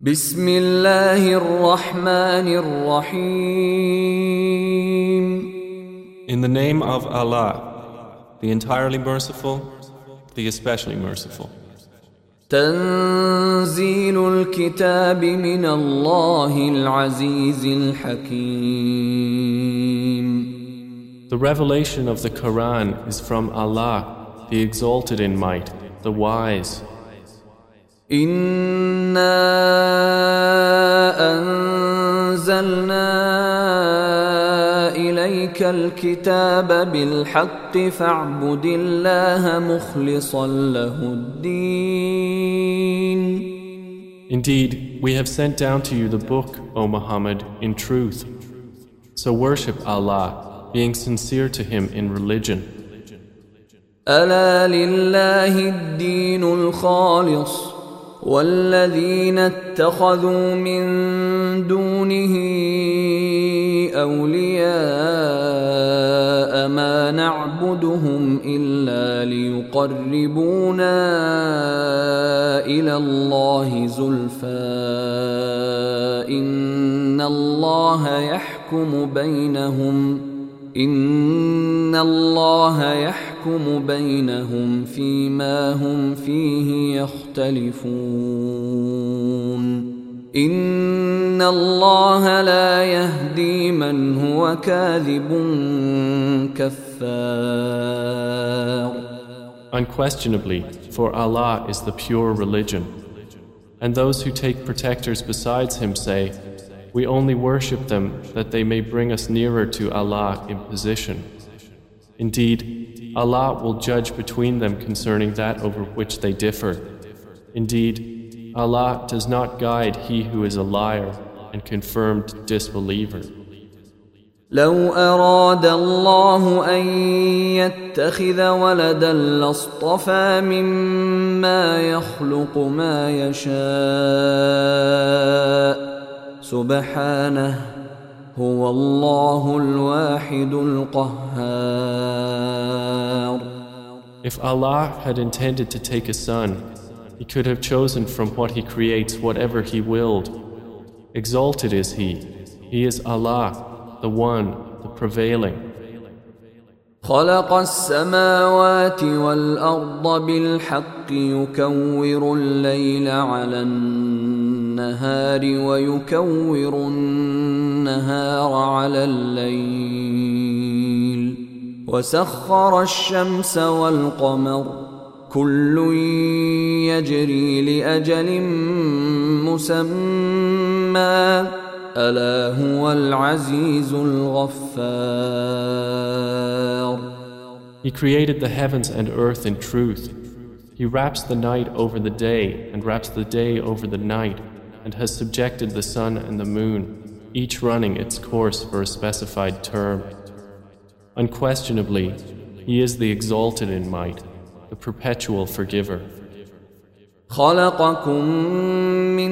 بسم الله الرحمن الرحيم In the name of Allah, the entirely merciful, the especially merciful. تنزيل الكتاب من الله العزيز الحكيم The revelation of the Quran is from Allah, the exalted in might, the wise. إنا أنزلنا إليك الكتاب بالحق فاعبد الله مخلصا له الدين Indeed, we have sent down to you the book, O Muhammad, in truth. So worship Allah, being sincere to Him in religion. ألا لله الدين الخالص والذين اتخذوا من دونه أولياء ما نعبدهم إلا ليقربونا إلى الله زلفى إن الله يحكم بينهم إن الله يحكم بينهم فيما هم فيه يختلفون إن الله لا يهدي من هو كاذب كفار Unquestionably, for Allah is the pure religion. And those who take protectors besides Him say, We only worship them that they may bring us nearer to Allah in position. Indeed, Allah will judge between them concerning that over which they differ. Indeed, Allah does not guide he who is a liar and confirmed disbeliever. لو أراد الله أن يتخذ ولدا لاصطفى مما يخلق ما يشاء سبحانه هو الله الواحد القهار If Allah had intended to take a son, He could have chosen from what He creates whatever He willed. Exalted is He. He is Allah, the One, the Prevailing. خلق السماوات والأرض بالحق يكور الليل على النهار ويكور النهار على الليل وسخر الشمس والقمر كل يجري لأجل مسمى ألا هو العزيز الغفار He created the heavens and earth in truth. He wraps the night over the day and wraps the day over the night and has subjected the sun and the moon, each running its course for a specified term. Unquestionably, He is the exalted in might, the perpetual forgiver. خلقكم من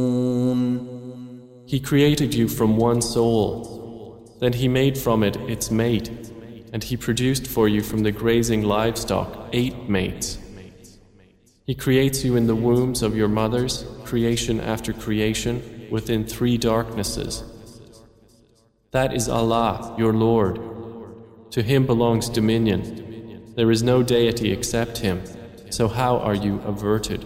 He created you from one soul. Then He made from it its mate, and He produced for you from the grazing livestock eight mates. He creates you in the wombs of your mothers, creation after creation, within three darknesses. That is Allah, your Lord. To Him belongs dominion. There is no deity except Him. So how are you averted?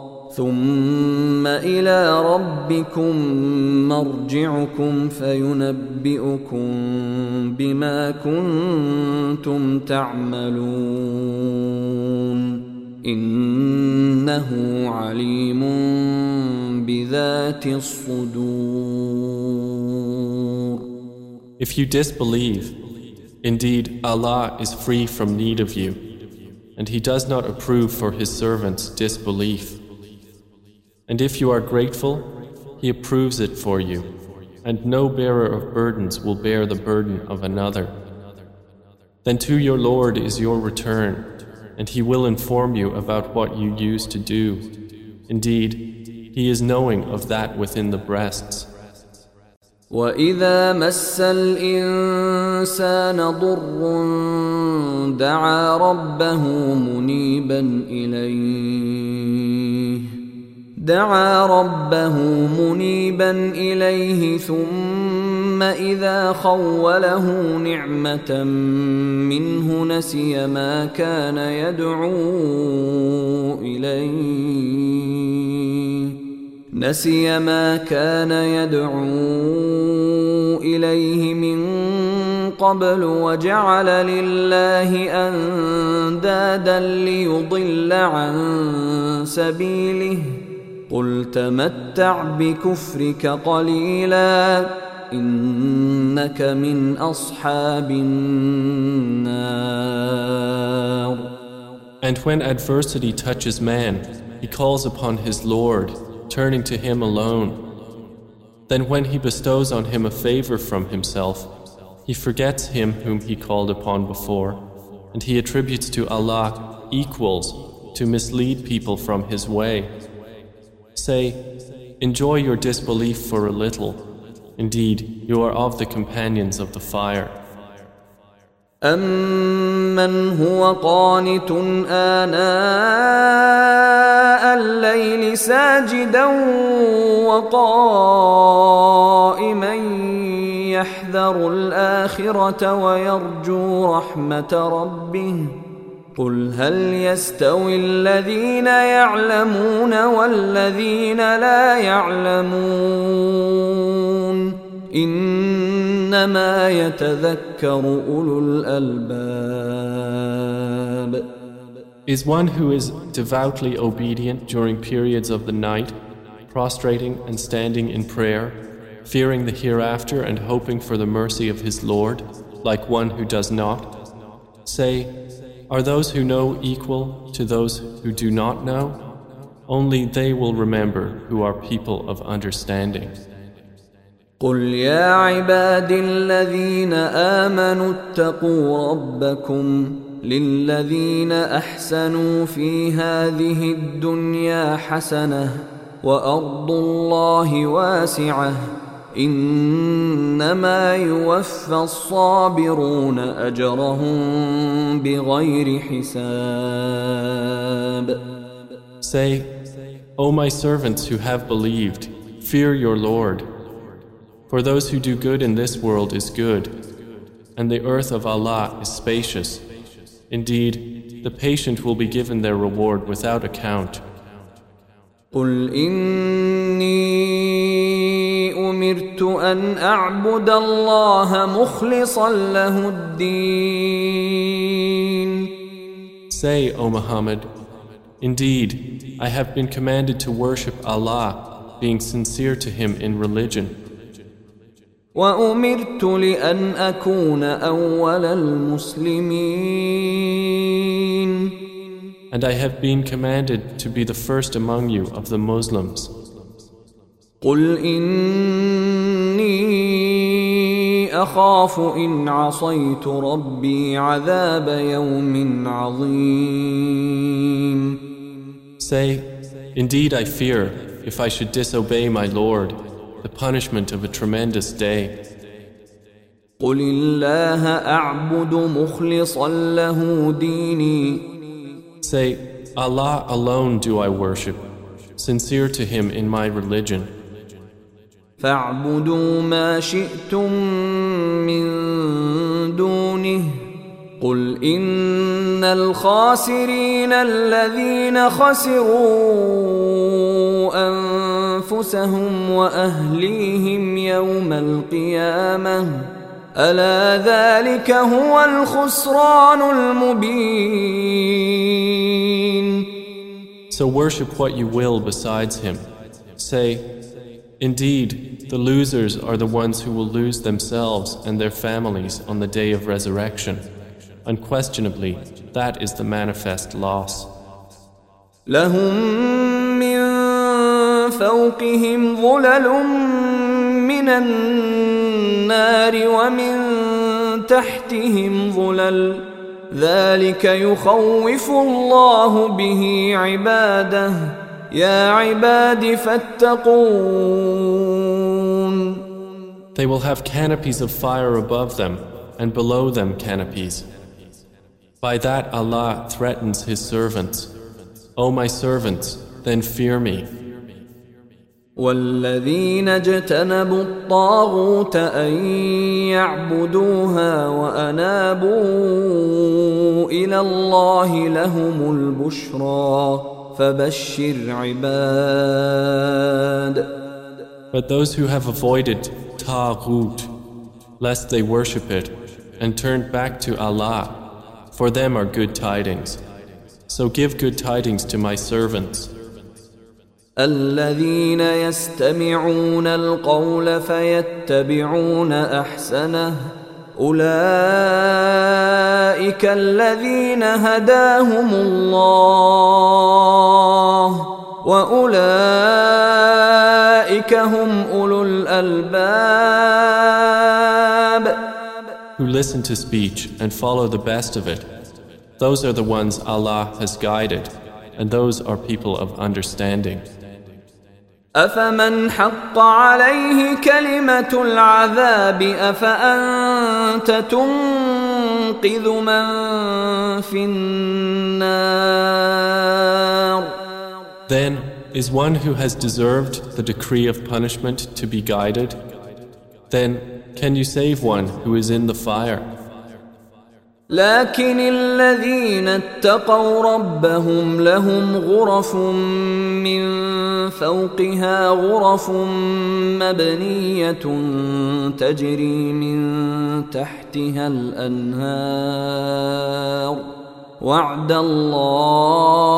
ثم إلى ربكم مرجعكم فينبئكم بما كنتم تعملون إنه عليم بذات الصدور If you disbelieve, indeed Allah is free from need of you, and He does not approve for His servants disbelief. And if you are grateful, He approves it for you, and no bearer of burdens will bear the burden of another. Then to your Lord is your return, and He will inform you about what you used to do. Indeed, He is knowing of that within the breasts. واذا مس الانسان ضر دعا ربه منيبا اليه دعا ربه منيبا إليه ثم إذا خوله نعمة منه نسي ما كان يدعو إليه نسي ما كان يدعو إليه من قبل وجعل لله أندادا ليضل عن سبيله قل تمتع بكفرك قليلا انك من اصحاب النار And when adversity touches man, he calls upon his Lord, turning to him alone. Then, when he bestows on him a favor from himself, he forgets him whom he called upon before, and he attributes to Allah equals to mislead people from his way. Say, Enjoy your disbelief for a little. Indeed, you are of the companions of the fire. أمن هو قانت آناء الليل ساجدا وقائما يحذر الآخرة ويرجو رحمة ربه قل هل يستوي الذين يعلمون والذين لا يعلمون إنما يتذكر أولو الألباب Is one who is devoutly obedient during periods of the night, prostrating and standing in prayer, fearing the hereafter and hoping for the mercy of his Lord, like one who does not? Say, are those who know equal to those who do not know? Only they will remember who are people of understanding. قل يا عبادي الذين آمنوا اتقوا ربكم للذين أحسنوا في هذه الدنيا حسنة وأرض الله واسعة إنما يوفى الصابرون أجرهم بغير حساب Say, O my servants who have believed, fear your Lord. For those who do good in this world is good, and the earth of Allah is spacious. Indeed, the patient will be given their reward without account. قل إني أمرت أن أعبد الله مخلصا له الدين Say, O Muhammad, Indeed, I have been commanded to worship Allah, being sincere to Him in religion. وأمرت لأن أكون أول المسلمين And I have been commanded to be the first among you of the Muslims. قل إني أخاف إن عصيت ربي عذاب يوم عظيم Say, Indeed, I fear, if I should disobey my Lord, the punishment of a tremendous day. قل الله أعبد مخلصا له ديني Say, Allah alone do I worship, sincere to Him in my religion. فاعبدوا ما شئتم من دونه قل إن الخاسرين الذين خسروا أنفسهم وأهليهم يوم القيامة ألا ذلك هو الخسران المبين So worship what you will besides him. Say, Indeed, the losers are the ones who will lose themselves and their families on the day of resurrection. Unquestionably, that is the manifest loss. لهم من فوقهم ظلل من النار ومن تحتهم ظلل ذلك يخوف الله به عباده يا عباد فاتقون They will have canopies of fire above them and below them canopies. By that Allah threatens His servants. O my servants, then fear me. والذين اجتنبوا الطاغوت أن يعبدوها وأنابوا إلى الله لهم البشرى فبشر عباد But those who have avoided Taghut, lest they worship it, and turned back to Allah, for them are good tidings. So give good tidings to my servants. الذين يستمعون القول فيتبعون احسنه اولئك الذين هداهم الله واولئك هم اولو الالباب who listen to speech and follow the best of it. Those are the ones Allah has guided, and those are people of understanding. أفمن حق عليه كلمة العذاب أفأنت تنقذ من في النار Then is one who has deserved the decree of punishment to be guided? Then can you save one who is in the fire? لكن الذين اتقوا ربهم لهم غرف من فوقها غرف مبنيه تجري من تحتها الانهار وعد الله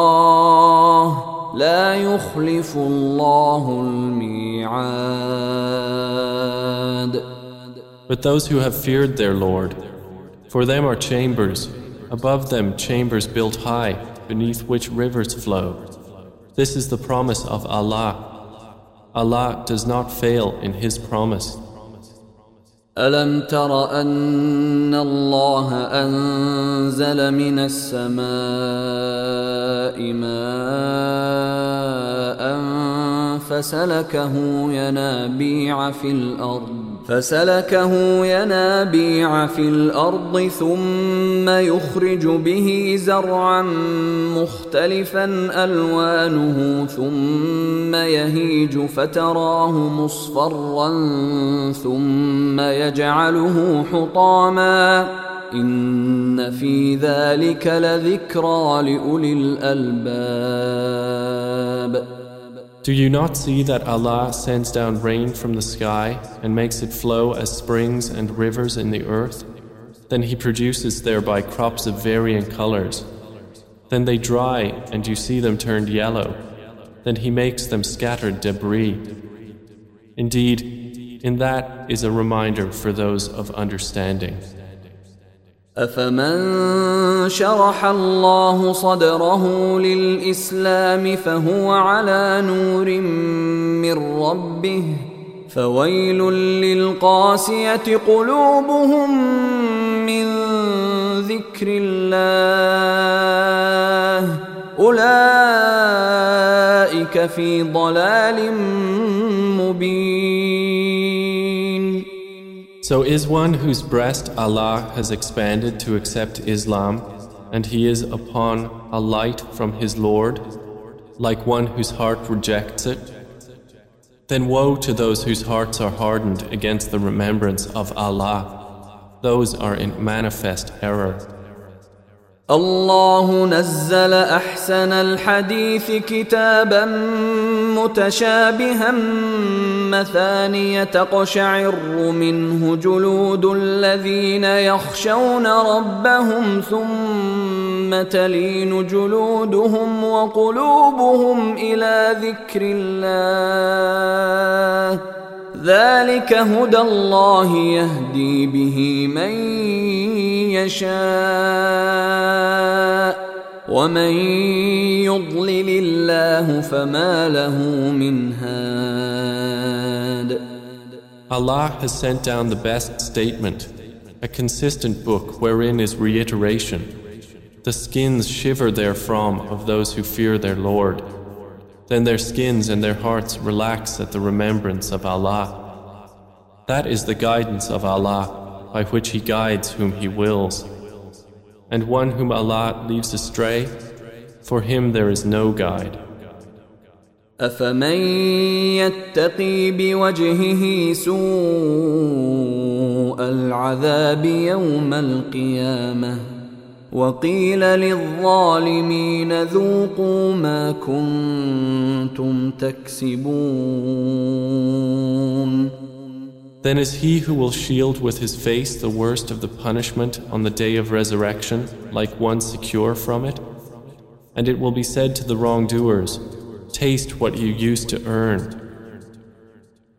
لا يخلف الله الميعاد But those who have feared their Lord, for them are chambers, above them chambers built high, beneath which rivers flow. This is the promise of Allah. Allah does not fail in His promise. ألم تر أن الله أنزل من السماء ماء فسلكه ينابيع في الأرض فسلكه ينابيع في الأرض ثم يخرج به زرعا مختلفا ألوانه ثم يهيج فتراه مصفرا ثم يجعله حطاما. إن في ذلك لذكرى لأولي الألباب. Do you not see that Allah sends down rain from the sky and makes it flow as springs and rivers in the earth? Then He produces thereby crops of varying colors. Then they dry and you see them turned yellow. Then He makes them scattered debris. Indeed, in that is a reminder for those of understanding. أفمن شرح الله صدره للإسلام فهو على نور من ربه فويل للقاسية قلوبهم من ذكر الله أولئك في ضلال مبين So is one whose breast Allah has expanded to accept Islam, and he is upon a light from his Lord, like one whose heart rejects it? Then woe to those whose hearts are hardened against the remembrance of Allah. Those are in manifest error. الله نزل أحسن الحديث كتابا متشابها مثانية تقشعر منه جلود الذين يخشون ربهم ثم تلين جلودهم وقلوبهم إلى ذكر الله ذلك هدى الله يهدي به من يشاء ومن يضلل الله فما له من هاد Allah has sent down the best statement, a consistent book wherein is reiteration. The skins shiver therefrom of those who fear their Lord. Then their skins and their hearts relax at the remembrance of Allah. That is the guidance of Allah, by which He guides whom He wills. And one whom Allah leaves astray, for him there is no guide. أفمن يتقي بوجهه سوء العذاب يوم القيامة وقيل للظالمين ذوقوا ما كنتم تكسبون Then is he who will shield with his face the worst of the punishment on the day of resurrection, like one secure from it? And it will be said to the wrongdoers, Taste what you used to earn.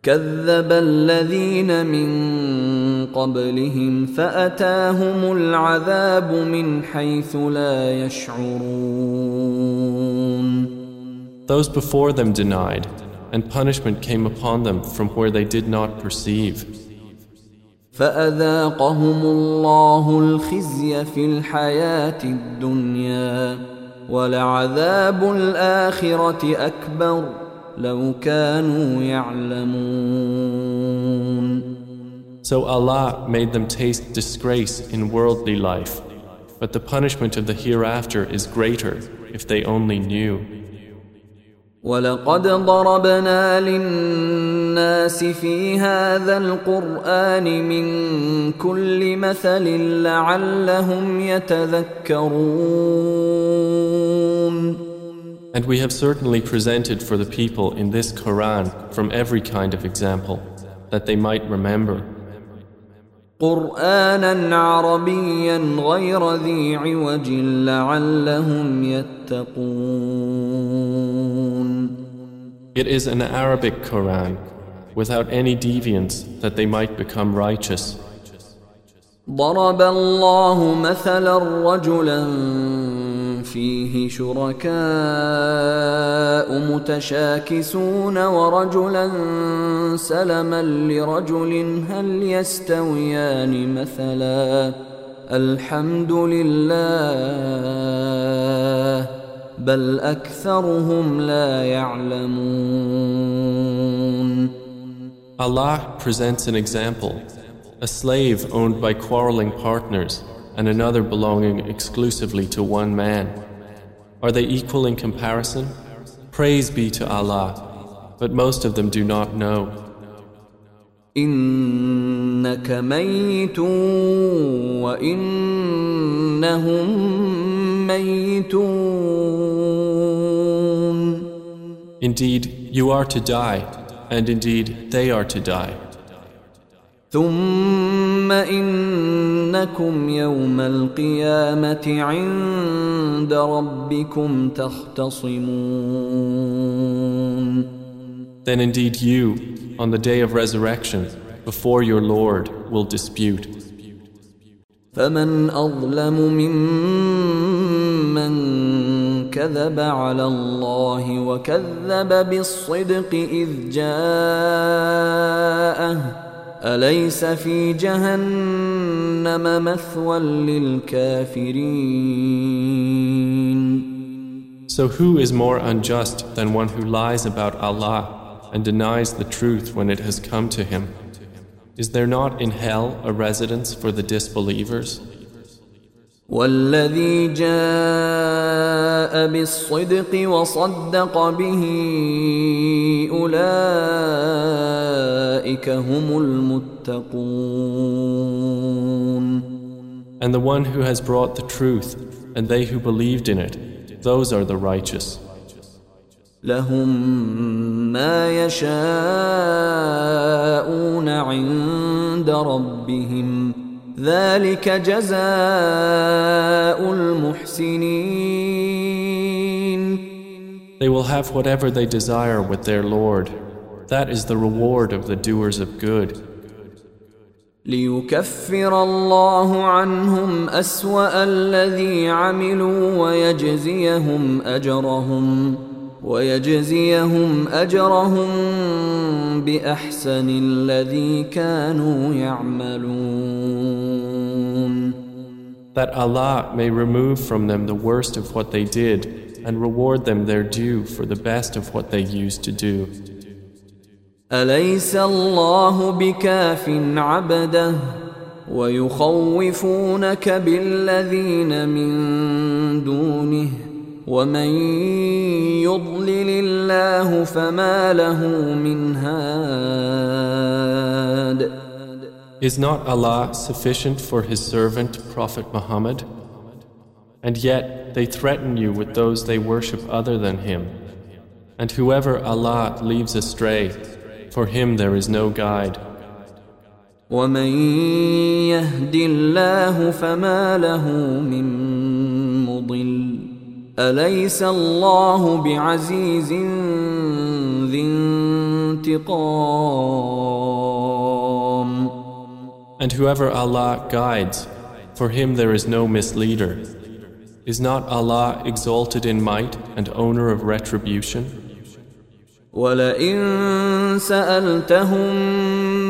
كذب الذين من قبلهم فأتاهم العذاب من حيث لا يشعرون Those before them denied, and punishment came upon them from where they did not perceive. فأذاقهم الله الخزي في الحياة الدنيا ولعذاب الآخرة أكبر لو كانوا يعلمون So Allah made them taste disgrace in worldly life, but the punishment of the hereafter is greater if they only knew. ولقد ضربنا للناس في هذا القرآن من كل مثل لعلهم يتذكرون And we have certainly presented for the people in this Quran from every kind of example, that they might remember. قرآنا عربيا غير ذي عوج لعلهم يتقون It is an Arabic Quran without any deviance that they might become righteous. ضرب الله مثلا رجلا فيه شركاء متشاكسون ورجلا سلما لرجل هل يستويان مثلا الحمد لله بل أكثرهم لا يعلمون Allah presents an example. A slave owned by quarreling partners. and another belonging exclusively to one man. Are they equal in comparison? Praise be to Allah, but most of them do not know. إنك ميت وإنهم ميتون Indeed, you are to die, and indeed, they are to die. ثم إنكم يوم القيامة عند ربكم تختصمون Then indeed you, on the day of resurrection, before your Lord, will dispute. فمن أظلم ممن كذب على الله وكذب بالصدق إذ جاءه أليس في جهنم مثوى للكافرين So who is more unjust than one who lies about Allah and denies the truth when it has come to him? Is there not in hell a residence for the disbelievers? والذي جاء بالصدق وصدق به أولئك هم المتقون And the one who has brought the truth and they who believed in it, those are the righteous. لهم ما يشاءون عند ربهم ذلك جزاء المحسنين They will have whatever they desire with their Lord. That is the reward of the doers of good. ليكفر الله عنهم أسوأ الذي عملوا ويجزيهم أجرهم ويجزيهم أجرهم بأحسن الذي كانوا يعملون That Allah may remove from them the worst of what they did and reward them their due for the best of what they used to do. أليس الله بكاف عبده ويخوفونك بالذين من دونه ومن يضلل الله فما له من هاد Is not Allah sufficient for His servant Prophet Muhammad? And yet they threaten you with those they worship other than Him. And whoever Allah leaves astray, for him there is no guide. ومن يهد الله فما له من مضل أليس الله بعزيز ذي انتقام And whoever Allah guides, for him there is no misleader. Is not Allah exalted in might and owner of retribution? ولئن سألتهم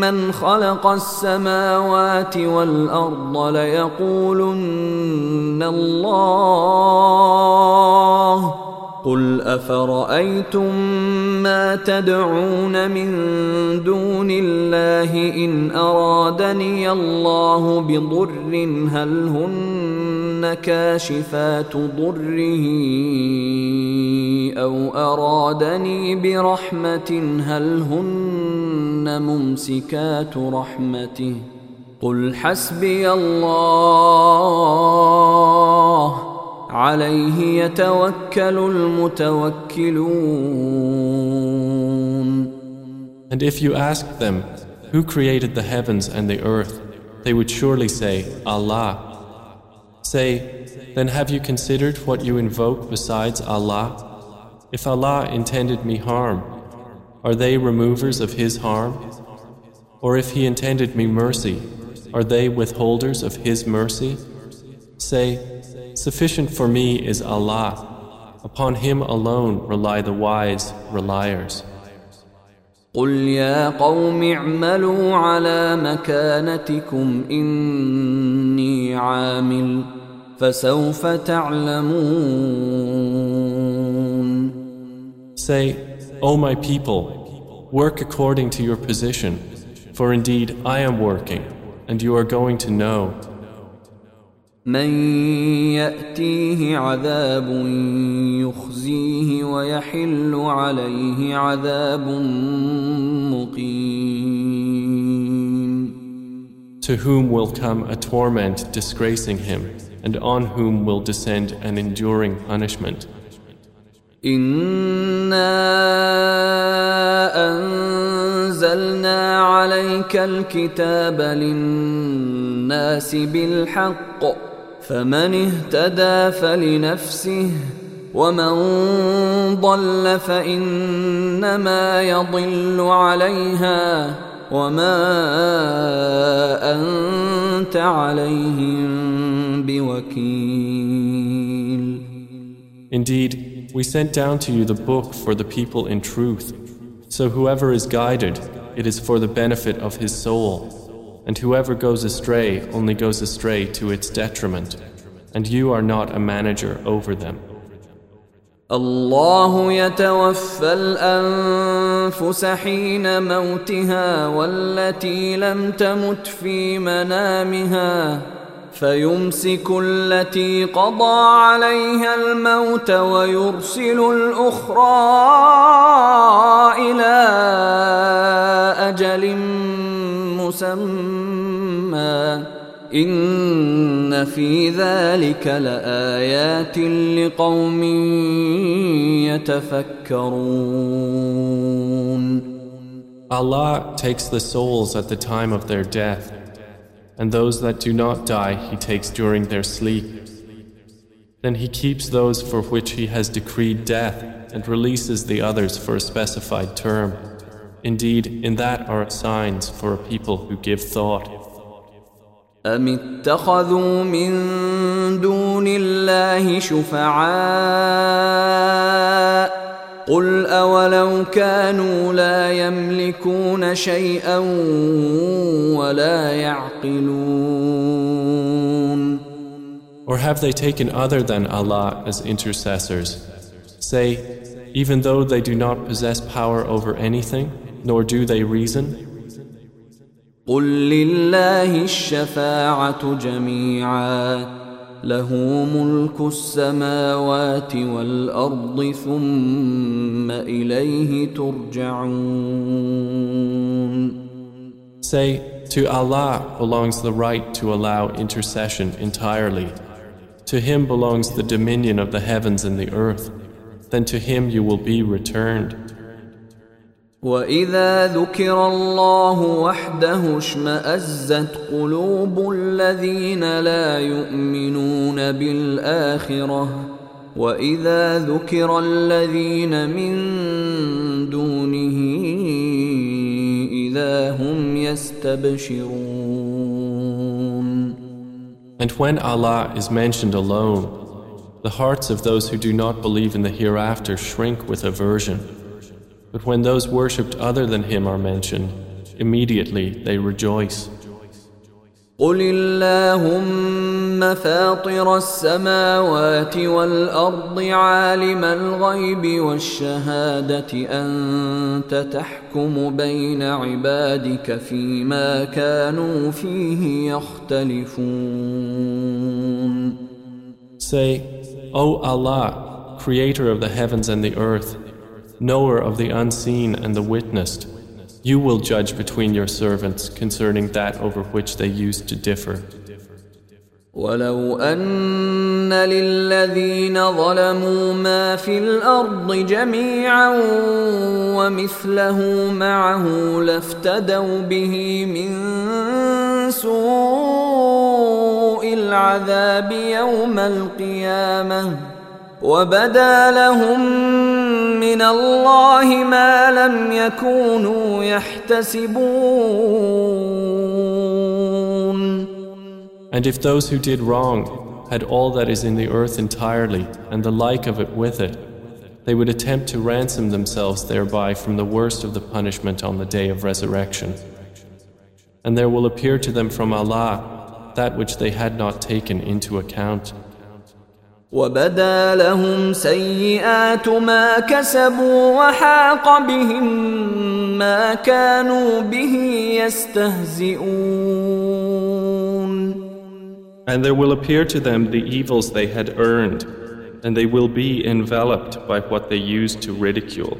من خلق السماوات والأرض ليقولن الله قل أفرأيتم ما تدعون من دون الله إن أرادني الله بضر هل هن كاشفات ضره أو أرادني برحمة هل هن ممسكات رحمته قل حسبي الله عليه يتوكل المتوكلون And if you ask them, Who created the heavens and the earth? They would surely say, Allah. Say, Then have you considered what you invoke besides Allah? If Allah intended me harm, are they removers of His harm? Or if He intended me mercy, are they withholders of His mercy? Say, Sufficient for me is Allah. Upon Him alone rely the wise reliers. قل يا قوم اعملوا على مكانتكم إني عامل فسوف تعلمون Say, O my people, work according to your position, for indeed I am working, and you are going to know. من يأتيه عذاب يخزيه ويحل عليه عذاب مقيم To whom will come a torment disgracing him, and on whom will descend an enduring punishment. إنا أنزلنا عليك الكتاب للناس بالحق فمن اهتدى فلنفسه ومن ضل فإنما يضل عليها وما أنت عليهم بوكيل Indeed, we sent down to you the book for the people in truth. So whoever is guided, it is for the benefit of his soul. And whoever goes astray only goes astray to its detriment. And you are not a manager over them. الله يتوفى الأنفس حين موتها والتي لم تمت في منامها فيمسك التي قضى عليها الموت ويرسل الأخرى إلى أجل مسمى إن في ذلك لآيات لقوم يتفكرون Allah takes the souls at the time of their death, and those that do not die He takes during their sleep. Then He keeps those for which He has decreed death and releases the others for a specified term. Indeed, in that are signs for a people who give thought. أم اتخذوا من دون الله شفعاء قل أولو كانوا لا يملكون شيئا ولا يعقلون Or have they taken other than Allah as intercessors? Say, even though they do not possess power over anything, nor do they reason? قل لله الشفاعة جميعا له ملك السماوات والأرض ثم إليه ترجعون Say, to Allah belongs the right to allow intercession entirely. To Him belongs the dominion of the heavens and the earth. Then to Him you will be returned. واذا ذكر الله وحده اشمازت قلوب الذين لا يؤمنون بالاخره واذا ذكر الذين من دونه اذا هم يستبشرون And when Allah is mentioned alone, the hearts of those who do not believe in the hereafter shrink with aversion. But when those worshipped other than Him are mentioned, immediately they rejoice. قل اللهم فاطر السماوات والارض عالم الغيب والشهاده انت تحكم بين عبادك فيما كانوا فيه يختلفون Say, O Allah, creator of the heavens and the earth, knower of the unseen and the witnessed, you will judge between your servants concerning that over which they used to differ. ولو أن للذين ظلموا ما في الأرض جميعا ومثله معه لافتدوا به من سوء العذاب يوم القيامة وبدا لهم من الله ما لم يكونوا يحتسبون And if those who did wrong had all that is in the earth entirely and the like of it with it, they would attempt to ransom themselves thereby from the worst of the punishment on the day of resurrection. And there will appear to them from Allah that which they had not taken into account. وبدا لهم سيئات ما كسبوا وحاق بهم ما كانوا به يستهزئون And there will appear to them the evils they had earned, and they will be enveloped by what they used to ridicule.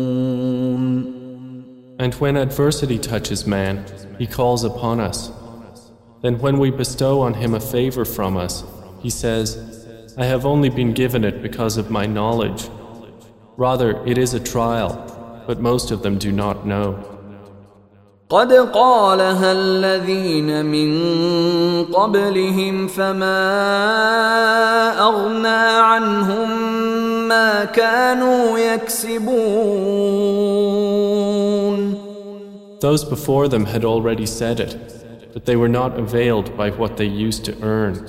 And when adversity touches man, he calls upon us. Then when we bestow on him a favor from us, he says, I have only been given it because of my knowledge. Rather, it is a trial, but most of them do not know. قد قالها الذين من قبلهم فما أغنى عنهم ما كانوا يكسبون Those before them had already said it, but they were not availed by what they used to earn.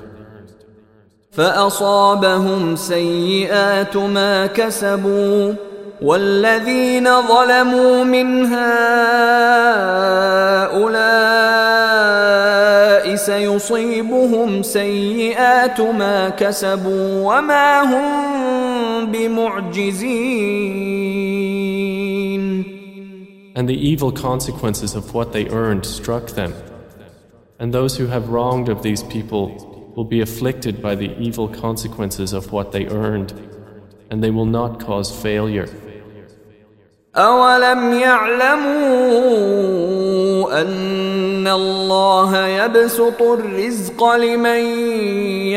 فأصابهم سيئات ما كسبوا والذين ظلموا من هؤلاء سيصيبهم سيئات ما كسبوا وما هم بمعجزين And the evil consequences of what they earned struck them. And those who have wronged of these people will be afflicted by the evil consequences of what they earned, and they will not cause failure. أولم يعلموا أن الله يبسط الرزق لمن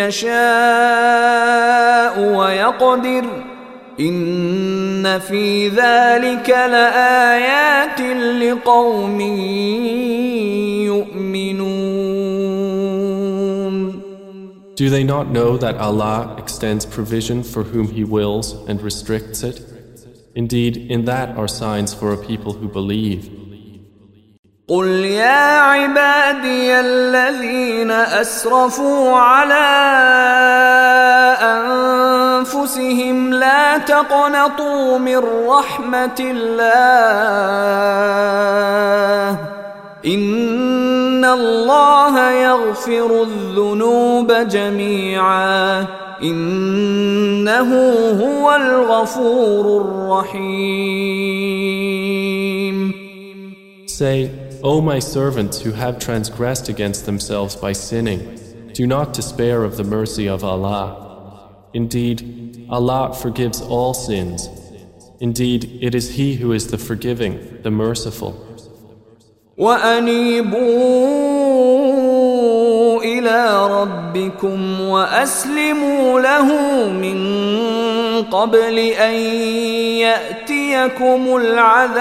يشاء ويقدر إن في ذلك لآيات لقوم يؤمنون Do they not know that Allah extends provision for whom He wills and restricts it? Indeed, in that are signs for a people who believe. قل يا عبادي الذين اسرفوا على انفسهم لا تقنطوا من رحمه الله ان الله يغفر الذنوب جميعا انه هو الغفور الرحيم Say, O my servants who have transgressed against themselves by sinning, do not despair of the mercy of Allah. Indeed, Allah forgives all sins. Indeed, it is He who is the forgiving, the merciful. وانيبوا الى ربكم واسلموا له من قبل ان ياتيكم العذاب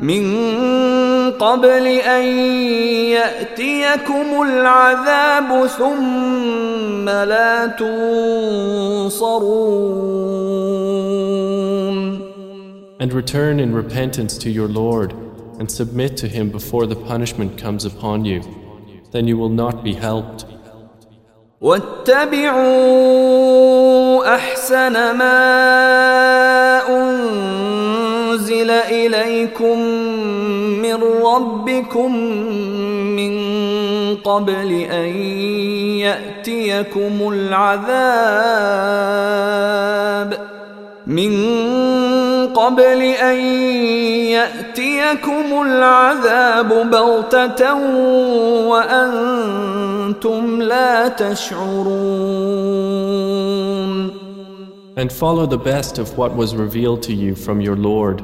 من قبل ان ياتيكم العذاب ثم لا تنصرون And return in repentance to your Lord and submit to Him before the punishment comes upon you. Then you will not be helped. واتبعوا احسن ما انزل اليكم من ربكم من قبل أن يأتيكم العذاب. من قبل أن يأتيكم العذاب بغتة وأنتم لا تشعرون. And follow the best of what was revealed to you from your Lord.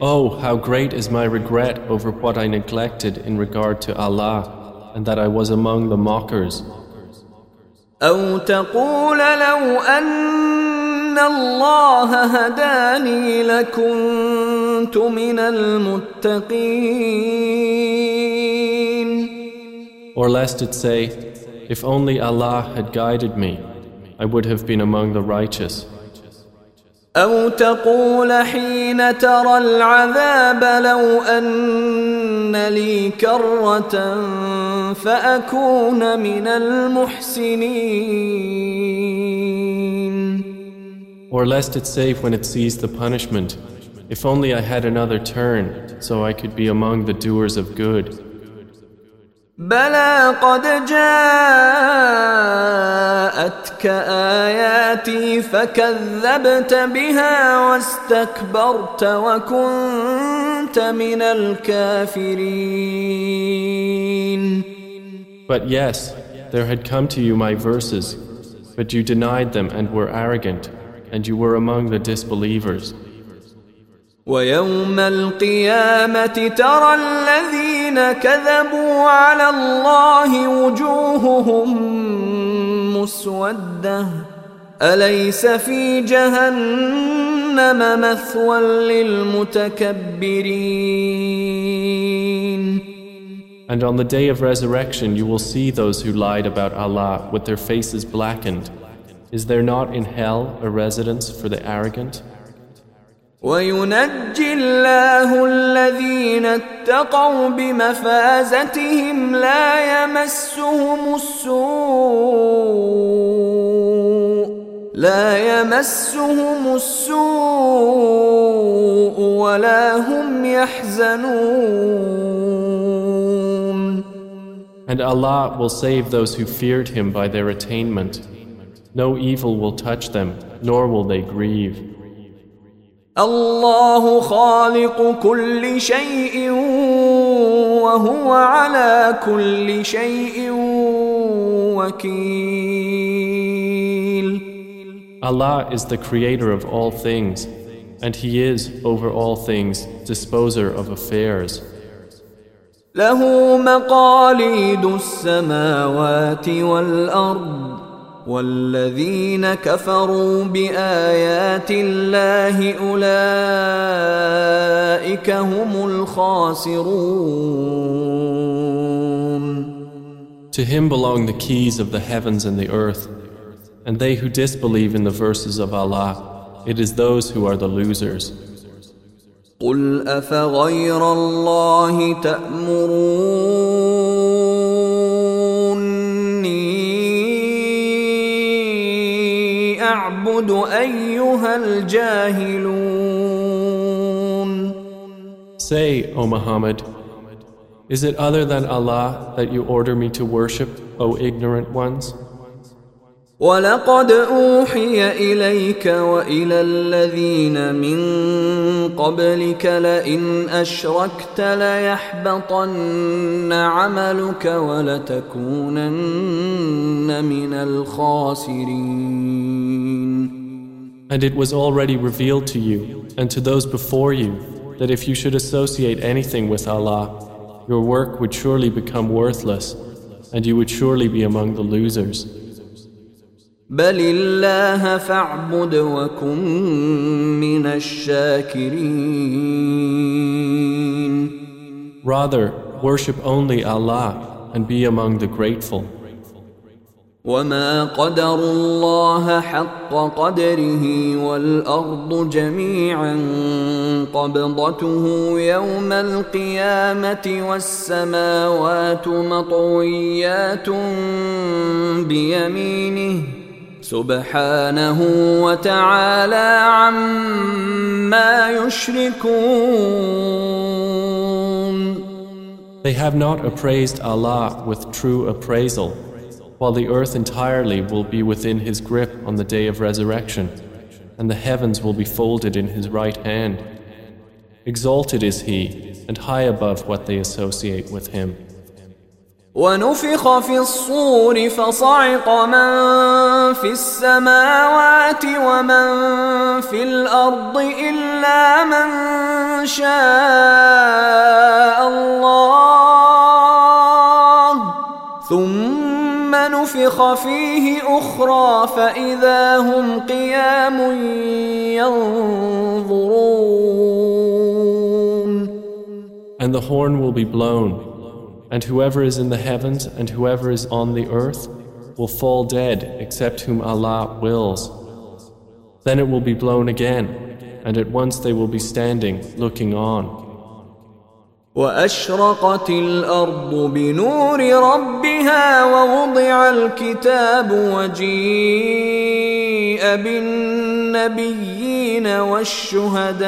Oh, how great is my regret over what I neglected in regard to Allah, and that I was among the mockers. أو تقول لو أن الله هداني لكنت من المتقين Or lest it say, If only Allah had guided me, I would have been among the righteous. أو تقول حين ترى العذاب لو أن لي كرة فأكون من المحسنين Or lest it say when it sees the punishment, If only I had another turn, so I could be among the doers of good. بلى قد جاءتك آياتي فكذبت بها واستكبرت وكنت من الكافرين But yes, there had come to you my verses, but you denied them and were arrogant, and you were among the disbelievers. ويوم القيامة ترى الذين كذبوا على الله وجوههم مسودة أليس في جهنم مثوى للمتكبرين And on the day of resurrection you will see those who lied about Allah with their faces blackened. Is there not in hell a residence for the arrogant? وينجي الله الذين اتقوا بمفازتهم لا يمسهم السوء لا يمسهم السوء ولا هم يحزنون And Allah will save those who feared Him by their attainment. No evil will touch them, nor will they grieve. الله خالق كل شيء وهو على كل شيء وكيل Allah is the creator of all things, and He is, over all things, disposer of affairs. له مقاليد السماوات والأرض والذين كفروا بآيات الله أولئك هم الخاسرون To Him belong the keys of the heavens and the earth, and they who disbelieve in the verses of Allah, it is those who are the losers. قل أفغير الله تأمروني أعبد أيها الجاهلون Say, O Muhammad, is it other than Allah that you order me to worship, O ignorant ones? ولقد أوحي إليك وإلى الذين من قبلك لئن أشركت ليحبطن عملك ولتكونن من الخاسرين And it was already revealed to you and to those before you that if you should associate anything with Allah, your work would surely become worthless, and you would surely be among the losers. بل الله فاعبد وكن من الشاكرين Rather, worship only Allah and be among the grateful. وما قدر الله حق قدره والأرض جميعا قبضته يوم القيامة والسماوات مطويات بيمينه سبحانه وتعالى عما يشركون They have not appraised Allah with true appraisal, while the earth entirely will be within His grip on the day of resurrection, and the heavens will be folded in His right hand. Exalted is He, and high above what they associate with Him. ونفخ في الصور فصعق من في السماوات ومن في الأرض إلا من شاء الله. ثم نفخ فيه أخرى فإذا هم قيام ينظرون. And the horn will be blown, and whoever is in the heavens and whoever is on the earth will fall dead except whom Allah wills. Then it will be blown again, and at once they will be standing, looking on. واشرقت الارض بنور ربها ووضع الكتاب وجيء بالنبيين والشهداء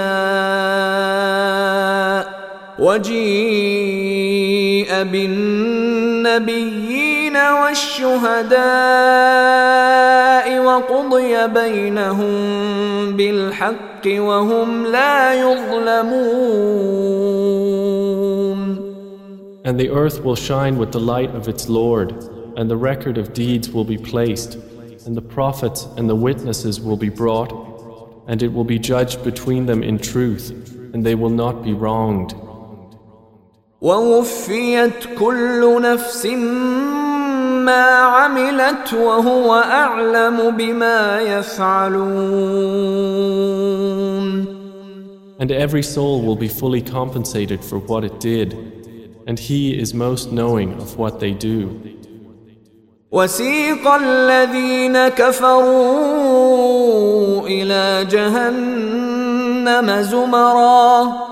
وجيء بالنبيين والشهداء وقضي بينهم بالحق وهم لا يظلمون And the earth will shine with the light of its Lord, and the record of deeds will be placed, and the prophets and the witnesses will be brought, and it will be judged between them in truth, and they will not be wronged. ووفيت كل نفس ما عملت وهو اعلم بما يفعلون And every soul will be fully compensated for what it did, and He is most knowing of what they do. وسيق الذين كفروا إلى جهنم زمرا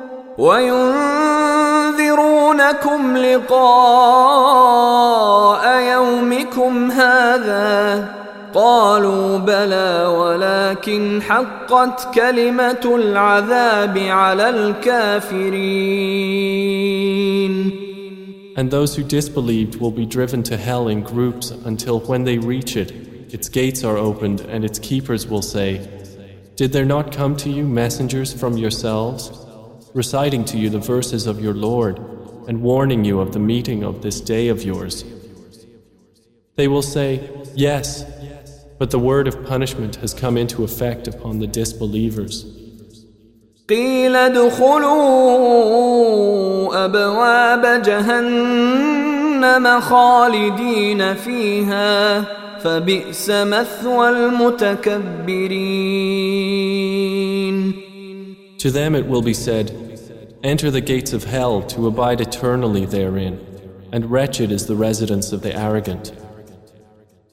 وينذرونكم لقاء يومكم هذا قالوا بلى ولكن حقت كلمة العذاب على الكافرين And those who disbelieved will be driven to hell in groups until when they reach it, its gates are opened and its keepers will say, Did there not come to you messengers from yourselves, reciting to you the verses of your Lord and warning you of the meeting of this day of yours? They will say, Yes, but the word of punishment has come into effect upon the disbelievers. قيل ادخلوا أبواب جهنم خالدين فيها فبئس مثوى المتكبرين To them it will be said, Enter the gates of hell to abide eternally therein, and wretched is the residence of the arrogant.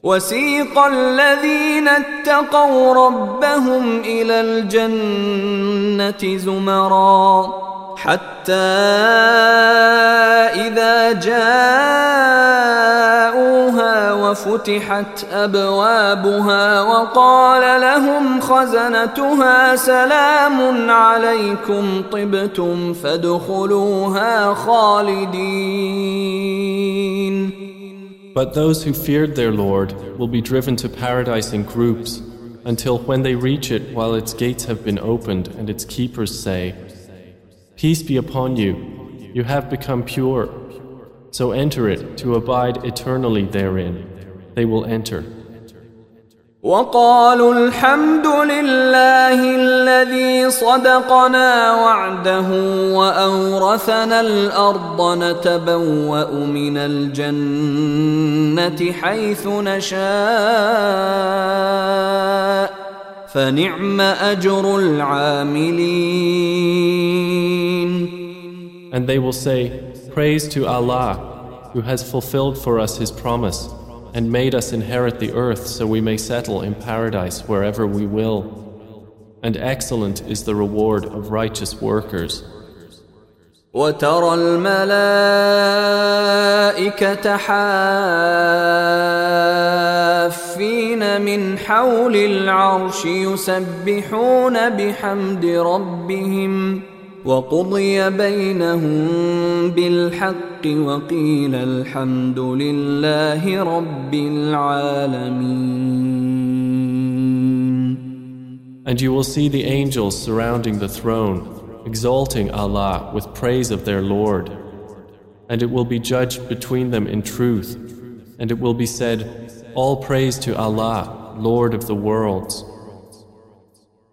وسيق الذين اتقوا ربهم إلى الجنة زمرًا حتى إذا جاءوها وفتحت أبوابها وقال لهم خزنتها سلام عليكم طبتم فادخلوها خالدين But those who feared their Lord will be driven to paradise in groups until when they reach it while its gates have been opened and its keepers say, Peace be upon you, you have become pure. So enter it to abide eternally therein. They will enter. وقالوا الحمد لله الذي صدقنا وعده وأورثنا الأرض نتبوأ من الجنة حيث نشاء فنعم أجر العاملين And they will say, Praise to Allah, who has fulfilled for us His promise and made us inherit the earth so we may settle in paradise wherever we will. And excellent is the reward of righteous workers. وترى الملائكة حافين من حول العرش يسبحون بحمد ربهم وقضي بينهم بالحق وقيل الحمد لله رب العالمين. And you will see the angels surrounding the throne, exalting Allah with praise of their Lord. And it will be judged between them in truth. And it will be said, All praise to Allah, Lord of the worlds.